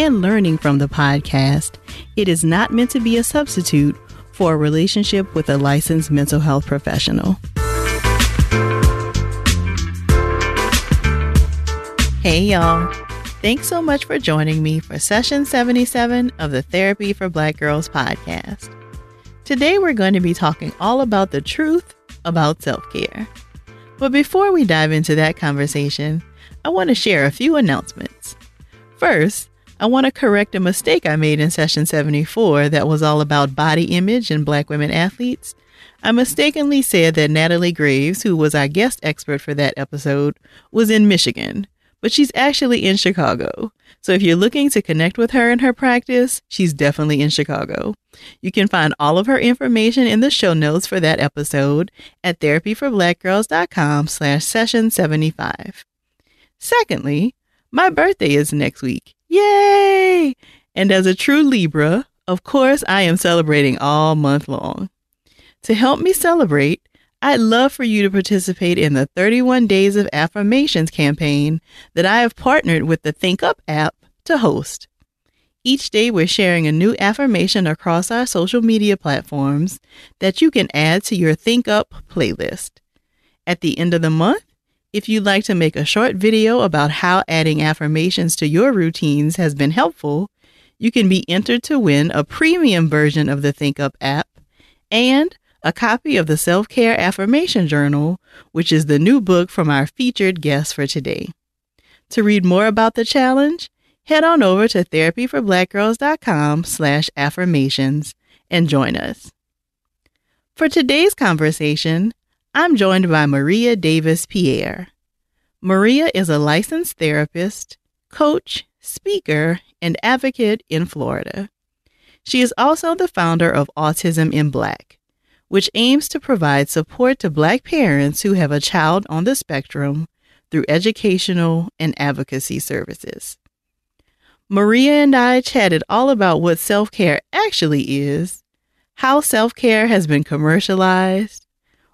and learning from the podcast, it is not meant to be a substitute for a relationship with a licensed mental health professional. Hey, y'all. Thanks so much for joining me for session 77 of the Therapy for Black Girls podcast. Today, we're going to be talking all about the truth about self care. But before we dive into that conversation, I want to share a few announcements. First, I want to correct a mistake I made in session 74 that was all about body image and black women athletes. I mistakenly said that Natalie Graves, who was our guest expert for that episode, was in Michigan, but she's actually in Chicago. So if you're looking to connect with her and her practice, she's definitely in Chicago. You can find all of her information in the show notes for that episode at therapyforblackgirls.com slash session 75. Secondly, my birthday is next week. Yay! And as a true Libra, of course, I am celebrating all month long. To help me celebrate, I'd love for you to participate in the 31 Days of Affirmations campaign that I have partnered with the Think Up app to host. Each day, we're sharing a new affirmation across our social media platforms that you can add to your Think Up playlist. At the end of the month, if you'd like to make a short video about how adding affirmations to your routines has been helpful, you can be entered to win a premium version of the ThinkUp app and a copy of the Self Care Affirmation Journal, which is the new book from our featured guest for today. To read more about the challenge, head on over to therapyforblackgirls.com slash affirmations and join us. For today's conversation, I'm joined by Maria Davis Pierre. Maria is a licensed therapist, coach, speaker, and advocate in Florida. She is also the founder of Autism in Black, which aims to provide support to Black parents who have a child on the spectrum through educational and advocacy services. Maria and I chatted all about what self care actually is, how self care has been commercialized,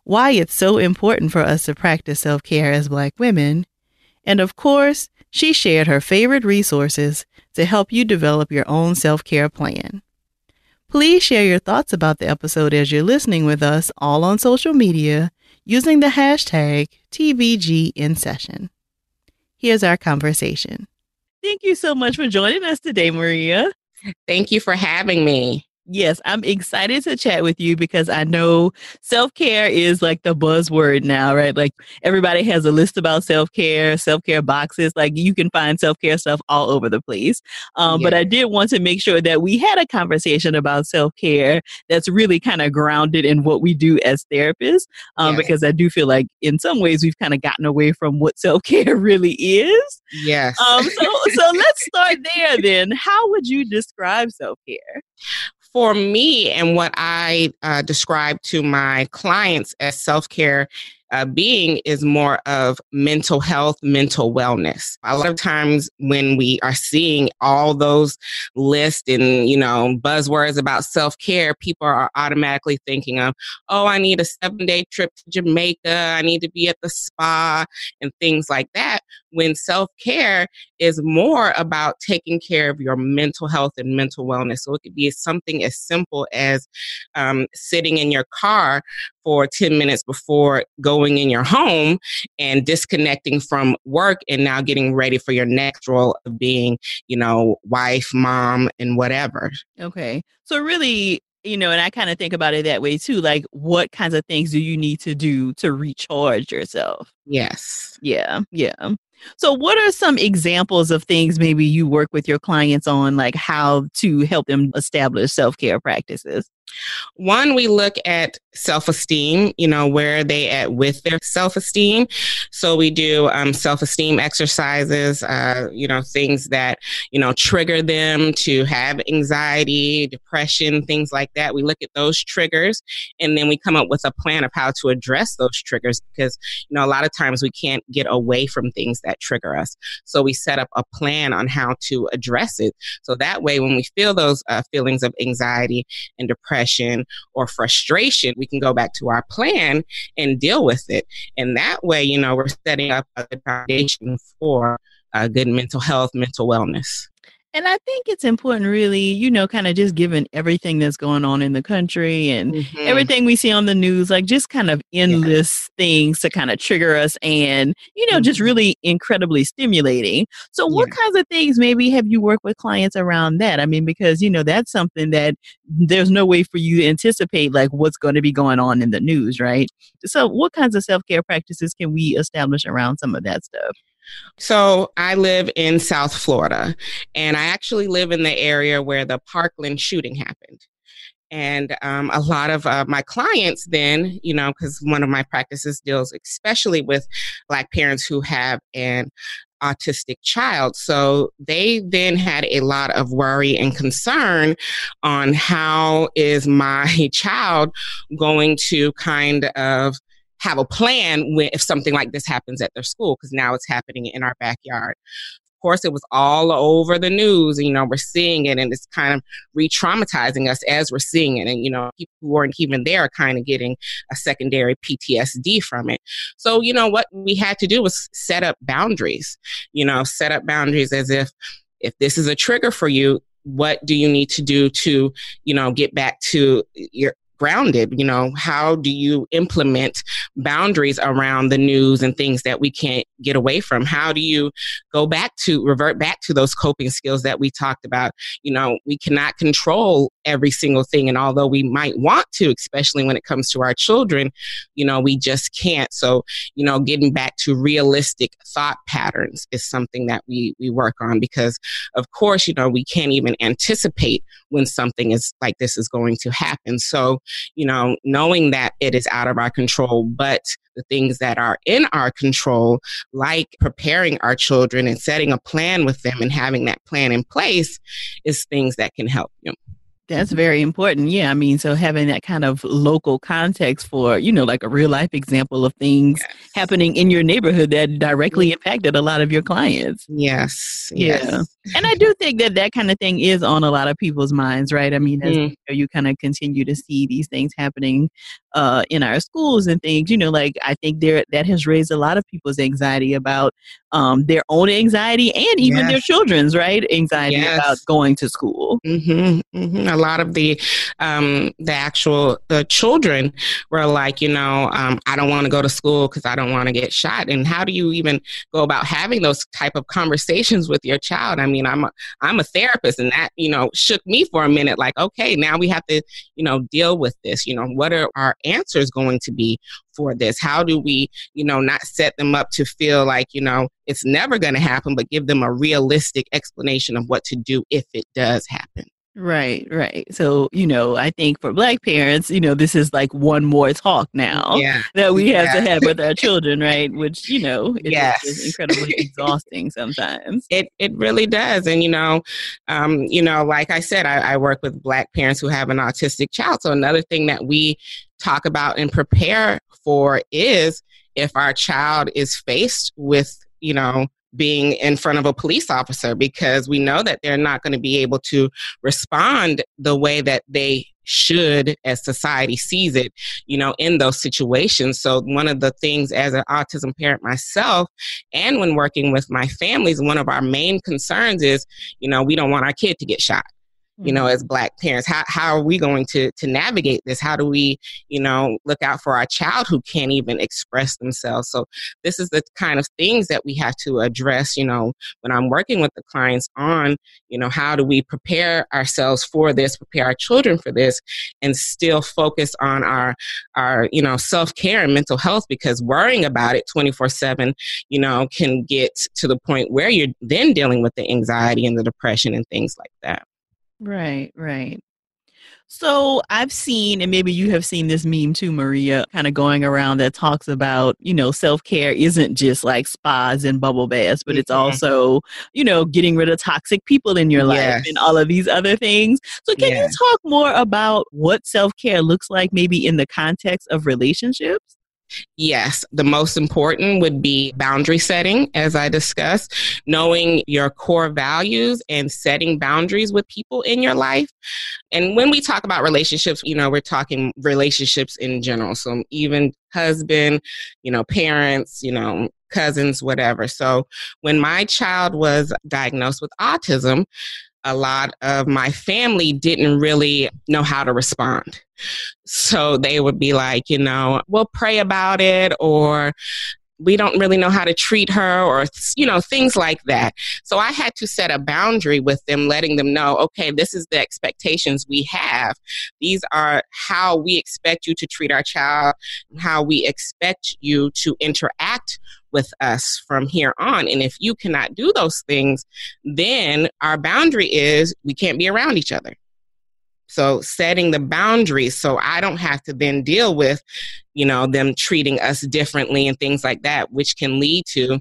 why it's so important for us to practice self care as Black women, and of course, she shared her favorite resources to help you develop your own self care plan. Please share your thoughts about the episode as you're listening with us all on social media using the hashtag TBGInSession. Here's our conversation. Thank you so much for joining us today, Maria. Thank you for having me. Yes, I'm excited to chat with you because I know self care is like the buzzword now, right? Like everybody has a list about self care, self care boxes. Like you can find self care stuff all over the place. Um, yeah. But I did want to make sure that we had a conversation about self care that's really kind of grounded in what we do as therapists, um, because I do feel like in some ways we've kind of gotten away from what self care really is. Yes. Um, so, so let's start there then. How would you describe self care? For me and what I uh, describe to my clients as self care uh, being is more of mental health, mental wellness. A lot of times when we are seeing all those lists and, you know, buzzwords about self care, people are automatically thinking of, oh, I need a seven day trip to Jamaica. I need to be at the spa and things like that. When self care is more about taking care of your mental health and mental wellness. So it could be something as simple as um, sitting in your car for 10 minutes before going in your home and disconnecting from work and now getting ready for your next role of being, you know, wife, mom, and whatever. Okay. So, really, you know, and I kind of think about it that way too. Like, what kinds of things do you need to do to recharge yourself? Yes. Yeah. Yeah. So, what are some examples of things maybe you work with your clients on, like how to help them establish self care practices? One, we look at self esteem, you know, where are they at with their self esteem. So we do um, self esteem exercises, uh, you know, things that, you know, trigger them to have anxiety, depression, things like that. We look at those triggers and then we come up with a plan of how to address those triggers because, you know, a lot of times we can't get away from things that trigger us. So we set up a plan on how to address it. So that way, when we feel those uh, feelings of anxiety and depression or frustration, we can go back to our plan and deal with it. And that way, you know, we're setting up a foundation for uh, good mental health, mental wellness. And I think it's important, really, you know, kind of just given everything that's going on in the country and mm-hmm. everything we see on the news, like just kind of endless yeah. things to kind of trigger us and, you know, mm-hmm. just really incredibly stimulating. So, what yeah. kinds of things maybe have you worked with clients around that? I mean, because, you know, that's something that there's no way for you to anticipate, like what's going to be going on in the news, right? So, what kinds of self care practices can we establish around some of that stuff? So I live in South Florida, and I actually live in the area where the Parkland shooting happened. And um, a lot of uh, my clients, then, you know, because one of my practices deals especially with Black parents who have an autistic child. So they then had a lot of worry and concern on how is my child going to kind of have a plan when, if something like this happens at their school, because now it's happening in our backyard. Of course, it was all over the news. You know, we're seeing it, and it's kind of re-traumatizing us as we're seeing it. And you know, people who weren't even there are kind of getting a secondary PTSD from it. So, you know, what we had to do was set up boundaries. You know, set up boundaries as if if this is a trigger for you, what do you need to do to you know get back to your grounded you know how do you implement boundaries around the news and things that we can't get away from? How do you go back to revert back to those coping skills that we talked about? You know we cannot control every single thing and although we might want to especially when it comes to our children you know we just can't. So you know getting back to realistic thought patterns is something that we we work on because of course you know we can't even anticipate when something is like this is going to happen. So you know, knowing that it is out of our control, but the things that are in our control, like preparing our children and setting a plan with them and having that plan in place, is things that can help you. That's very important. Yeah. I mean, so having that kind of local context for, you know, like a real life example of things yes. happening in your neighborhood that directly impacted a lot of your clients. Yes. Yeah. Yes. And I do think that that kind of thing is on a lot of people's minds, right? I mean, as mm. you, know, you kind of continue to see these things happening uh, in our schools and things, you know, like I think there that has raised a lot of people's anxiety about um, their own anxiety and even yes. their children's, right? Anxiety yes. about going to school. Mm-hmm. Mm-hmm a lot of the um, the actual the children were like, you know, um, I don't want to go to school because I don't want to get shot. And how do you even go about having those type of conversations with your child? I mean, I'm a, I'm a therapist, and that you know shook me for a minute. Like, okay, now we have to you know deal with this. You know, what are our answers going to be for this? How do we, you know, not set them up to feel like, you know, it's never going to happen, but give them a realistic explanation of what to do if it does happen? Right, right. So, you know, I think for black parents, you know, this is like one more talk now yeah. that we have yeah. to have with our children, right? Which, you know, is, yes. is incredibly exhausting sometimes. It it really does. And you know, um, you know, like I said, I, I work with black parents who have an autistic child. So another thing that we talk about and prepare for is if our child is faced with, you know, being in front of a police officer because we know that they're not going to be able to respond the way that they should as society sees it you know in those situations. So one of the things as an autism parent myself and when working with my families one of our main concerns is you know we don't want our kid to get shot you know as mm-hmm. black parents how, how are we going to to navigate this? How do we you know look out for our child who can't even express themselves? So this is the kind of things that we have to address you know when i'm working with the clients on you know how do we prepare ourselves for this prepare our children for this and still focus on our our you know self-care and mental health because worrying about it 24/7 you know can get to the point where you're then dealing with the anxiety and the depression and things like that Right, right. So I've seen, and maybe you have seen this meme too, Maria, kind of going around that talks about, you know, self care isn't just like spas and bubble baths, but it's mm-hmm. also, you know, getting rid of toxic people in your life yes. and all of these other things. So can yes. you talk more about what self care looks like, maybe in the context of relationships? Yes, the most important would be boundary setting, as I discussed, knowing your core values and setting boundaries with people in your life. And when we talk about relationships, you know, we're talking relationships in general. So even husband, you know, parents, you know, cousins, whatever. So when my child was diagnosed with autism, a lot of my family didn't really know how to respond. So they would be like, you know, we'll pray about it or we don't really know how to treat her or you know things like that so i had to set a boundary with them letting them know okay this is the expectations we have these are how we expect you to treat our child how we expect you to interact with us from here on. And if you cannot do those things, then our boundary is we can't be around each other. So setting the boundaries so I don't have to then deal with, you know, them treating us differently and things like that, which can lead to,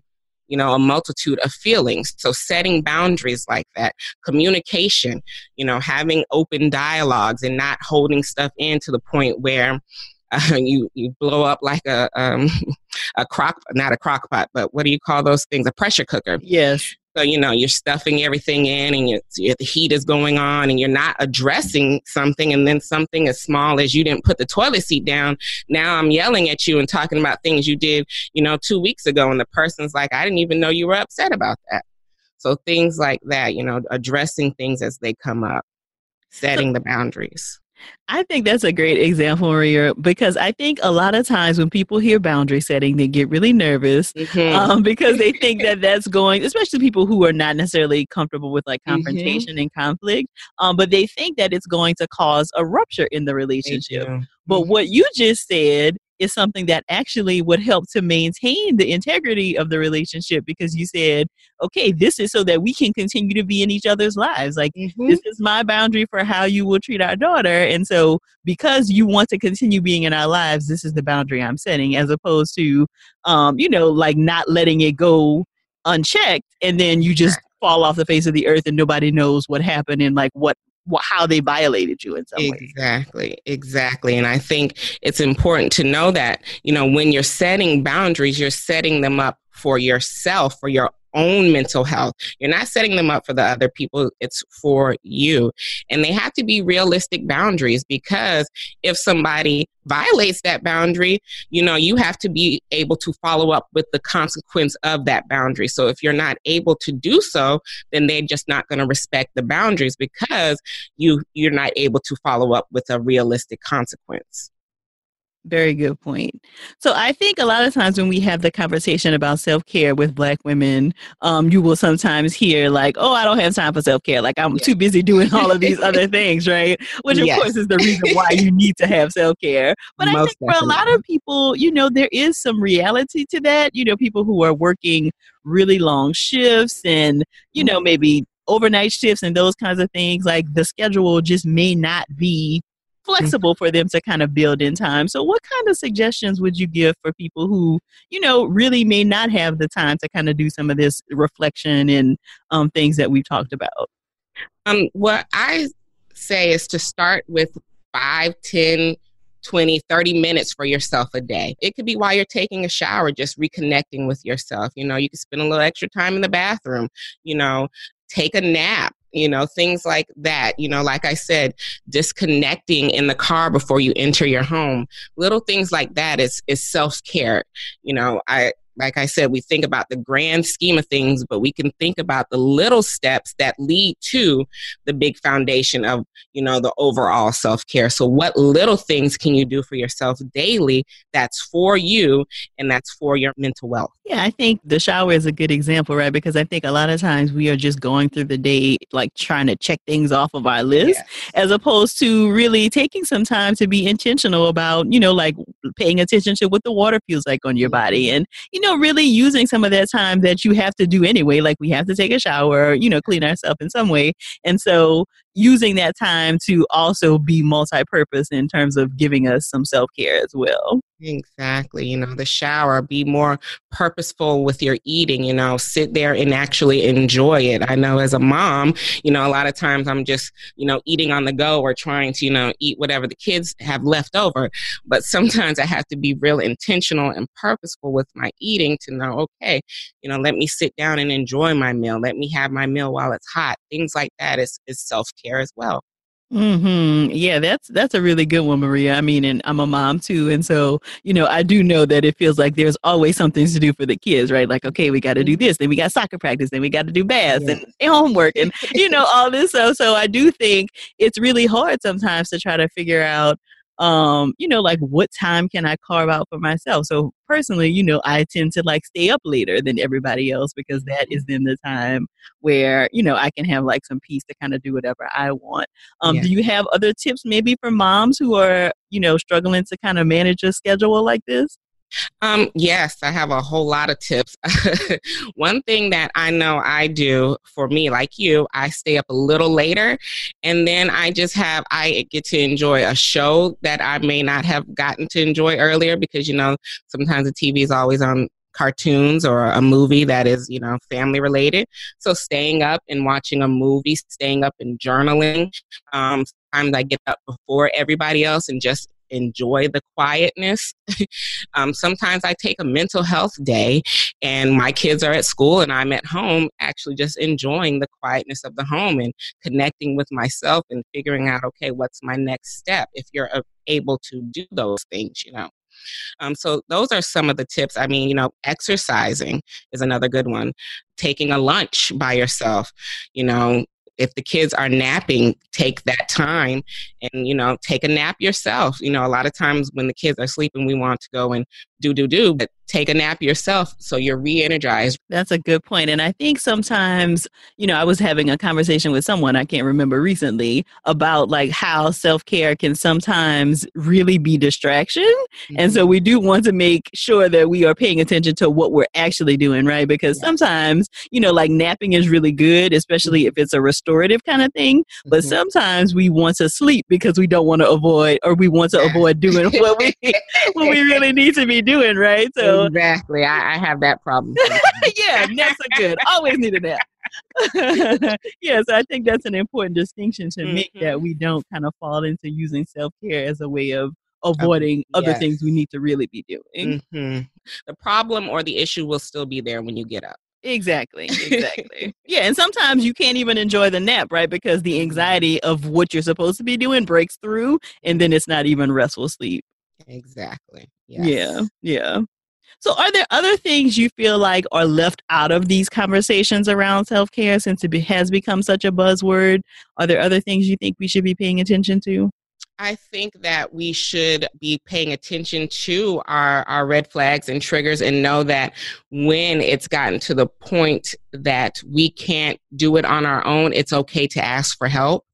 you know, a multitude of feelings. So setting boundaries like that, communication, you know, having open dialogues and not holding stuff in to the point where uh, you you blow up like a um, a crock not a crock pot, but what do you call those things? A pressure cooker. Yes. So you know you're stuffing everything in, and you, the heat is going on, and you're not addressing something, and then something as small as you didn't put the toilet seat down. Now I'm yelling at you and talking about things you did, you know, two weeks ago, and the person's like, I didn't even know you were upset about that. So things like that, you know, addressing things as they come up, setting the boundaries. I think that's a great example, Maria, because I think a lot of times when people hear boundary setting, they get really nervous mm-hmm. um, because they think that that's going, especially people who are not necessarily comfortable with like mm-hmm. confrontation mm-hmm. and conflict, um, but they think that it's going to cause a rupture in the relationship. But mm-hmm. what you just said is something that actually would help to maintain the integrity of the relationship because you said, okay, this is so that we can continue to be in each other's lives. Like, mm-hmm. this is my boundary for how you will treat our daughter. And so, because you want to continue being in our lives, this is the boundary I'm setting, as opposed to, um, you know, like not letting it go unchecked and then you just fall off the face of the earth and nobody knows what happened and like what how they violated you in some way. Exactly, exactly. And I think it's important to know that, you know, when you're setting boundaries, you're setting them up for yourself, for your own mental health. You're not setting them up for the other people, it's for you. And they have to be realistic boundaries because if somebody violates that boundary, you know, you have to be able to follow up with the consequence of that boundary. So if you're not able to do so, then they're just not going to respect the boundaries because you you're not able to follow up with a realistic consequence. Very good point. So I think a lot of times when we have the conversation about self care with Black women, um, you will sometimes hear like, "Oh, I don't have time for self care. Like I'm yeah. too busy doing all of these other things, right?" Which of yes. course is the reason why you need to have self care. But Most I think definitely. for a lot of people, you know, there is some reality to that. You know, people who are working really long shifts and you know maybe overnight shifts and those kinds of things. Like the schedule just may not be flexible for them to kind of build in time. So, what kind of suggestions would you give for people who, you know, really may not have the time to kind of do some of this reflection and um, things that we've talked about? Um, what I say is to start with five, ten, 20, 30 minutes for yourself a day. It could be while you're taking a shower, just reconnecting with yourself. You know, you can spend a little extra time in the bathroom, you know, take a nap you know, things like that. You know, like I said, disconnecting in the car before you enter your home. Little things like that is is self care. You know, I like I said, we think about the grand scheme of things, but we can think about the little steps that lead to the big foundation of, you know, the overall self care. So, what little things can you do for yourself daily that's for you and that's for your mental wealth? Yeah, I think the shower is a good example, right? Because I think a lot of times we are just going through the day, like trying to check things off of our list, as opposed to really taking some time to be intentional about, you know, like paying attention to what the water feels like on your body mm-hmm. and, you know, know, really using some of that time that you have to do anyway. Like we have to take a shower, you know, clean ourselves in some way. And so, using that time to also be multi-purpose in terms of giving us some self-care as well. Exactly. You know, the shower, be more purposeful with your eating, you know, sit there and actually enjoy it. I know as a mom, you know, a lot of times I'm just, you know, eating on the go or trying to, you know, eat whatever the kids have left over. But sometimes I have to be real intentional and purposeful with my eating to know, okay, you know, let me sit down and enjoy my meal. Let me have my meal while it's hot. Things like that is, is self care as well. Hmm. Yeah, that's that's a really good one, Maria. I mean, and I'm a mom too, and so you know, I do know that it feels like there's always something to do for the kids, right? Like, okay, we got to do this, then we got soccer practice, then we got to do baths yeah. and homework, and you know, all this stuff. So I do think it's really hard sometimes to try to figure out um, you know, like what time can I carve out for myself? So personally, you know, I tend to like stay up later than everybody else because that is then the time where, you know, I can have like some peace to kind of do whatever I want. Um, yeah. do you have other tips maybe for moms who are, you know, struggling to kind of manage a schedule like this? Um, yes, I have a whole lot of tips. One thing that I know I do for me, like you, I stay up a little later and then I just have, I get to enjoy a show that I may not have gotten to enjoy earlier because, you know, sometimes the TV is always on cartoons or a movie that is, you know, family related. So staying up and watching a movie, staying up and journaling. Um, sometimes I get up before everybody else and just enjoy the quietness. um, sometimes I take a mental health day and my kids are at school and I'm at home, actually just enjoying the quietness of the home and connecting with myself and figuring out, okay, what's my next step if you're able to do those things, you know. Um, so those are some of the tips. I mean, you know, exercising is another good one. Taking a lunch by yourself, you know, if the kids are napping, take that time and, you know, take a nap yourself. You know, a lot of times when the kids are sleeping, we want to go and do, do, do, but take a nap yourself so you're re energized. That's a good. And I think sometimes, you know, I was having a conversation with someone I can't remember recently about like how self care can sometimes really be distraction. Mm-hmm. And so mm-hmm. we do want to make sure that we are paying attention to what we're actually doing, right? Because yeah. sometimes, you know, like napping is really good, especially mm-hmm. if it's a restorative kind of thing. But mm-hmm. sometimes we want to sleep because we don't want to avoid or we want to avoid doing what we what we really need to be doing, right? So exactly, I, I have that problem. yeah, naps are good. Always need a nap. yes, I think that's an important distinction to mm-hmm. make that we don't kind of fall into using self care as a way of avoiding um, other things we need to really be doing. Mm-hmm. The problem or the issue will still be there when you get up. Exactly. Exactly. yeah. And sometimes you can't even enjoy the nap, right? Because the anxiety of what you're supposed to be doing breaks through and then it's not even restful sleep. Exactly. Yes. Yeah. Yeah. So, are there other things you feel like are left out of these conversations around self care since it has become such a buzzword? Are there other things you think we should be paying attention to? I think that we should be paying attention to our, our red flags and triggers and know that when it's gotten to the point that we can't do it on our own, it's okay to ask for help.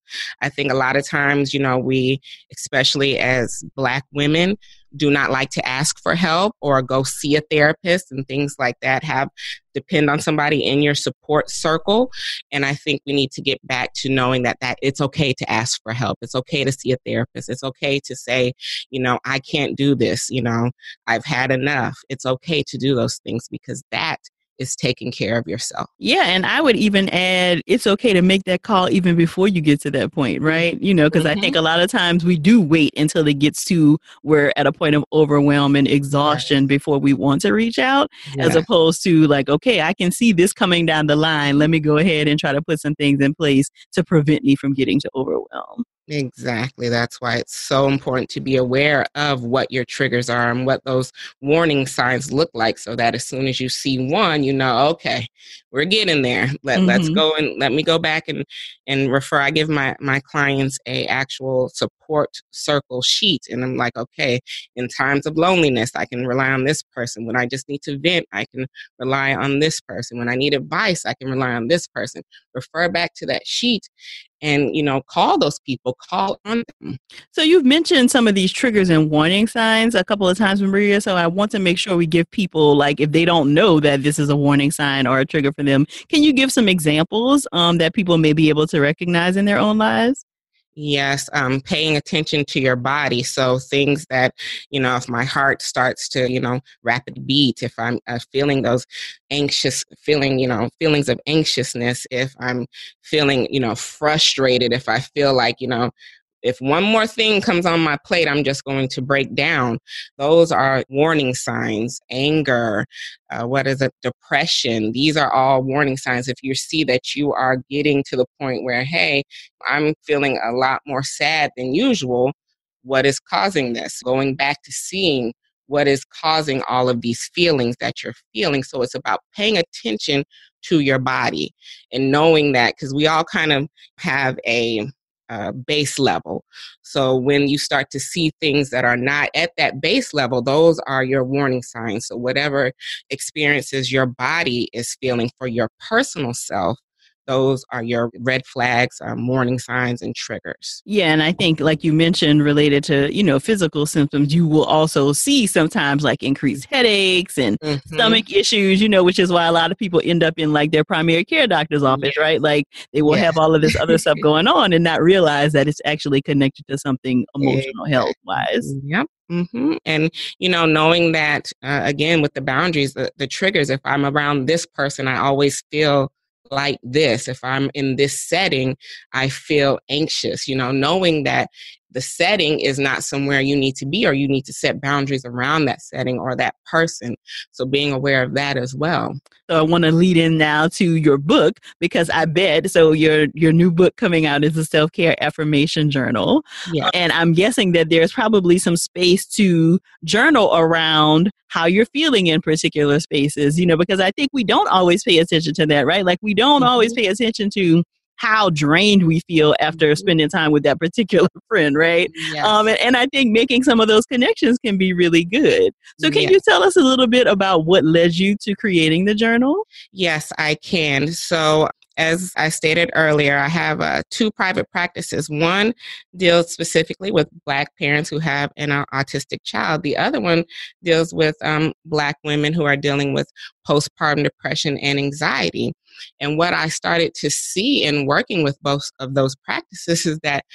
I think a lot of times, you know, we, especially as Black women, do not like to ask for help or go see a therapist and things like that have depend on somebody in your support circle. And i think we need to get back to knowing that that it's okay to ask for help. It's okay to see a therapist. It's okay to say you know i can't do this you know i've had enough. It's okay to do those things because that is taking care of yourself. Yeah, and I would even add it's okay to make that call even before you get to that point, right? You know, because mm-hmm. I think mm-hmm. a lot of times we do wait until it gets to we're at a point of overwhelm and exhaustion before we want to reach out, yeah. as opposed to like, okay, I can see this coming down the line. Let me go ahead and try to put some things in place to prevent me from getting to overwhelm. Exactly. That's why it's so important to be aware of what your triggers are and what those warning signs look like so that as soon as you see one, you know, okay, we're getting there. Let, mm-hmm. Let's go and let me go back and, and refer. I give my, my clients a actual support circle sheet. And I'm like, okay, in times of loneliness, I can rely on this person. When I just need to vent, I can rely on this person. When I need advice, I can rely on this person. Refer back to that sheet and you know call those people call on them. So you've mentioned some of these triggers and warning signs a couple of times maria so i want to make sure we give people like if they don't know that this is a warning sign or a trigger for them can you give some examples um, that people may be able to recognize in their own lives Yes, um, paying attention to your body. So things that, you know, if my heart starts to, you know, rapid beat, if I'm uh, feeling those anxious feeling, you know, feelings of anxiousness, if I'm feeling, you know, frustrated, if I feel like, you know, if one more thing comes on my plate, I'm just going to break down. Those are warning signs. Anger, uh, what is it? Depression. These are all warning signs. If you see that you are getting to the point where, hey, I'm feeling a lot more sad than usual, what is causing this? Going back to seeing what is causing all of these feelings that you're feeling. So it's about paying attention to your body and knowing that because we all kind of have a uh, base level. So when you start to see things that are not at that base level, those are your warning signs. So whatever experiences your body is feeling for your personal self, those are your red flags, um, warning signs, and triggers. Yeah, and I think, like you mentioned, related to you know physical symptoms, you will also see sometimes like increased headaches and mm-hmm. stomach issues. You know, which is why a lot of people end up in like their primary care doctor's office, yeah. right? Like they will yeah. have all of this other stuff going on and not realize that it's actually connected to something emotional health wise. Yep. Mm-hmm. And, you know, knowing that, uh, again, with the boundaries, the, the triggers, if I'm around this person, I always feel like this, if I'm in this setting, I feel anxious, you know, knowing that the setting is not somewhere you need to be or you need to set boundaries around that setting or that person. So being aware of that as well. So I want to lead in now to your book because I bet so your your new book coming out is a self-care affirmation journal. Yeah. And I'm guessing that there's probably some space to journal around how you're feeling in particular spaces, you know, because I think we don't always pay attention to that, right? Like we don't mm-hmm. always pay attention to how drained we feel after mm-hmm. spending time with that particular friend, right? Yes. Um, and, and, I think making some of those connections can be really good. So, can yes. you tell us a little bit about what led you to creating the journal? Yes, I can. So, as I stated earlier, I have uh, two private practices. One deals specifically with Black parents who have an uh, autistic child. The other one deals with um, Black women who are dealing with postpartum depression and anxiety. And what I started to see in working with both of those practices is that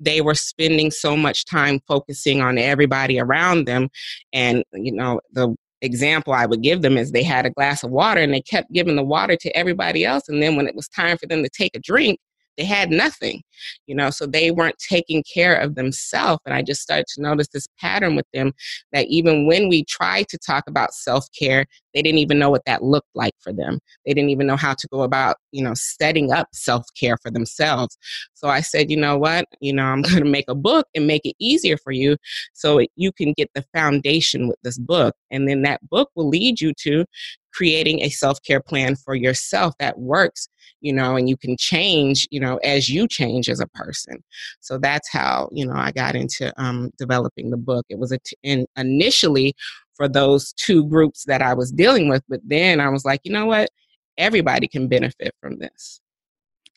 they were spending so much time focusing on everybody around them and you know the example I would give them is they had a glass of water and they kept giving the water to everybody else. And then when it was time for them to take a drink, they had nothing, you know, so they weren't taking care of themselves. And I just started to notice this pattern with them that even when we tried to talk about self care, they didn't even know what that looked like for them. They didn't even know how to go about, you know, setting up self care for themselves. So I said, you know what, you know, I'm going to make a book and make it easier for you so you can get the foundation with this book. And then that book will lead you to creating a self-care plan for yourself that works you know and you can change you know as you change as a person. So that's how you know i got into um, developing the book. It was a t- in, initially for those two groups that i was dealing with but then i was like you know what? Everybody can benefit from this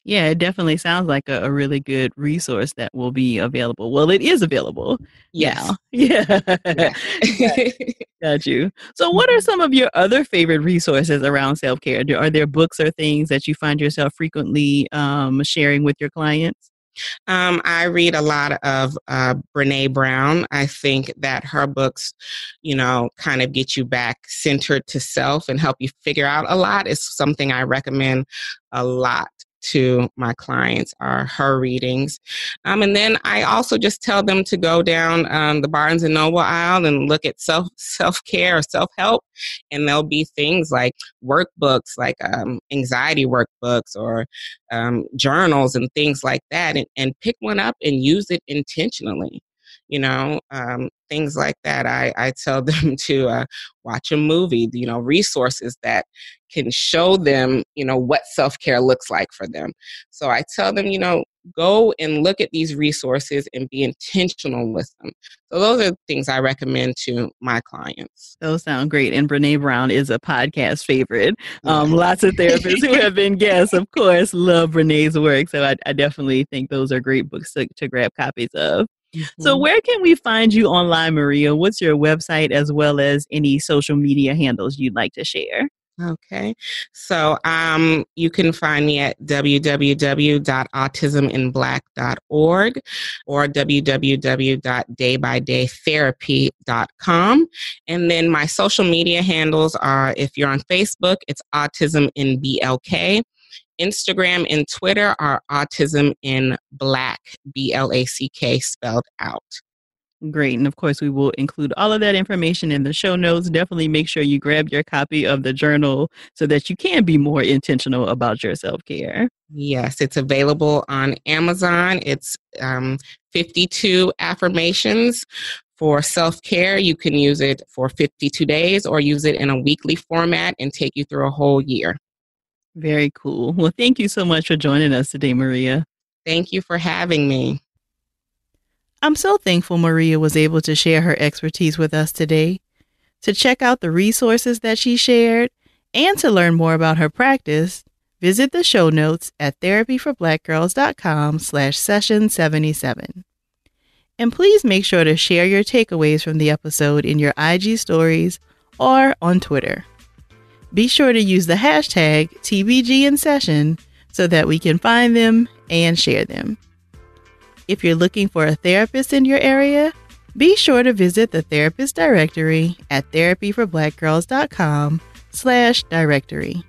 yeah, it definitely sounds like a, a, really good resource that will be available. Well, it is available. Yes. Yeah. yeah. got, you. So, what are mm-hmm. some of your other favorite resources around self care? Are there books or things that you find yourself frequently um, sharing with your clients? Um, I read a lot of uh, Brene Brown. I think that her books, you know, kind of get you back centered to self and help you figure out a lot. Is something I recommend a lot to my clients are her readings. Um, and then I also just tell them to go down um, the Barnes and Noble aisle and look at self self care or self help, and there'll be things like workbooks, like um, anxiety workbooks or um, journals and things like that, and, and pick one up and use it intentionally. You know, um, things like that. I, I tell them to uh, watch a movie, you know, resources that can show them, you know, what self care looks like for them. So I tell them, you know, go and look at these resources and be intentional with them. So those are things I recommend to my clients. Those sound great. And Brene Brown is a podcast favorite. Um, lots of therapists who have been guests, of course, love Brene's work. So I, I definitely think those are great books to, to grab copies of. Mm-hmm. So, where can we find you online, Maria? What's your website as well as any social media handles you'd like to share? Okay. So um, you can find me at www.autisminblack.org or www.daybydaytherapy.com. And then my social media handles are if you're on Facebook, it's Autism in BLK. Instagram and Twitter are Autism in Black, B L A C K spelled out. Great. And of course, we will include all of that information in the show notes. Definitely make sure you grab your copy of the journal so that you can be more intentional about your self care. Yes, it's available on Amazon. It's um, 52 affirmations for self care. You can use it for 52 days or use it in a weekly format and take you through a whole year. Very cool. Well, thank you so much for joining us today, Maria. Thank you for having me. I'm so thankful Maria was able to share her expertise with us today. To check out the resources that she shared and to learn more about her practice, visit the show notes at therapyforblackgirls.com slash session 77. And please make sure to share your takeaways from the episode in your IG stories or on Twitter. Be sure to use the hashtag TBG in session so that we can find them and share them. If you're looking for a therapist in your area, be sure to visit the therapist directory at therapyforblackgirls.com slash directory.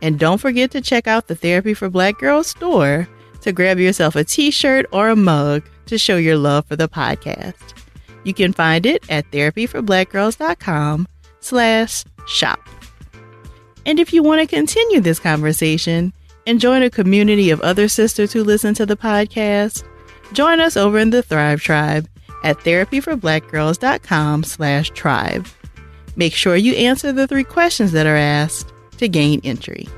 And don't forget to check out the Therapy for Black Girls store to grab yourself a t-shirt or a mug to show your love for the podcast. You can find it at therapyforblackgirls.com slash shop. And if you want to continue this conversation and join a community of other sisters who listen to the podcast, Join us over in the Thrive Tribe at therapyforblackgirls.com slash tribe. Make sure you answer the three questions that are asked to gain entry.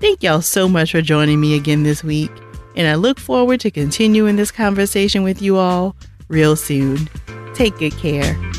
Thank y'all so much for joining me again this week, and I look forward to continuing this conversation with you all real soon. Take good care.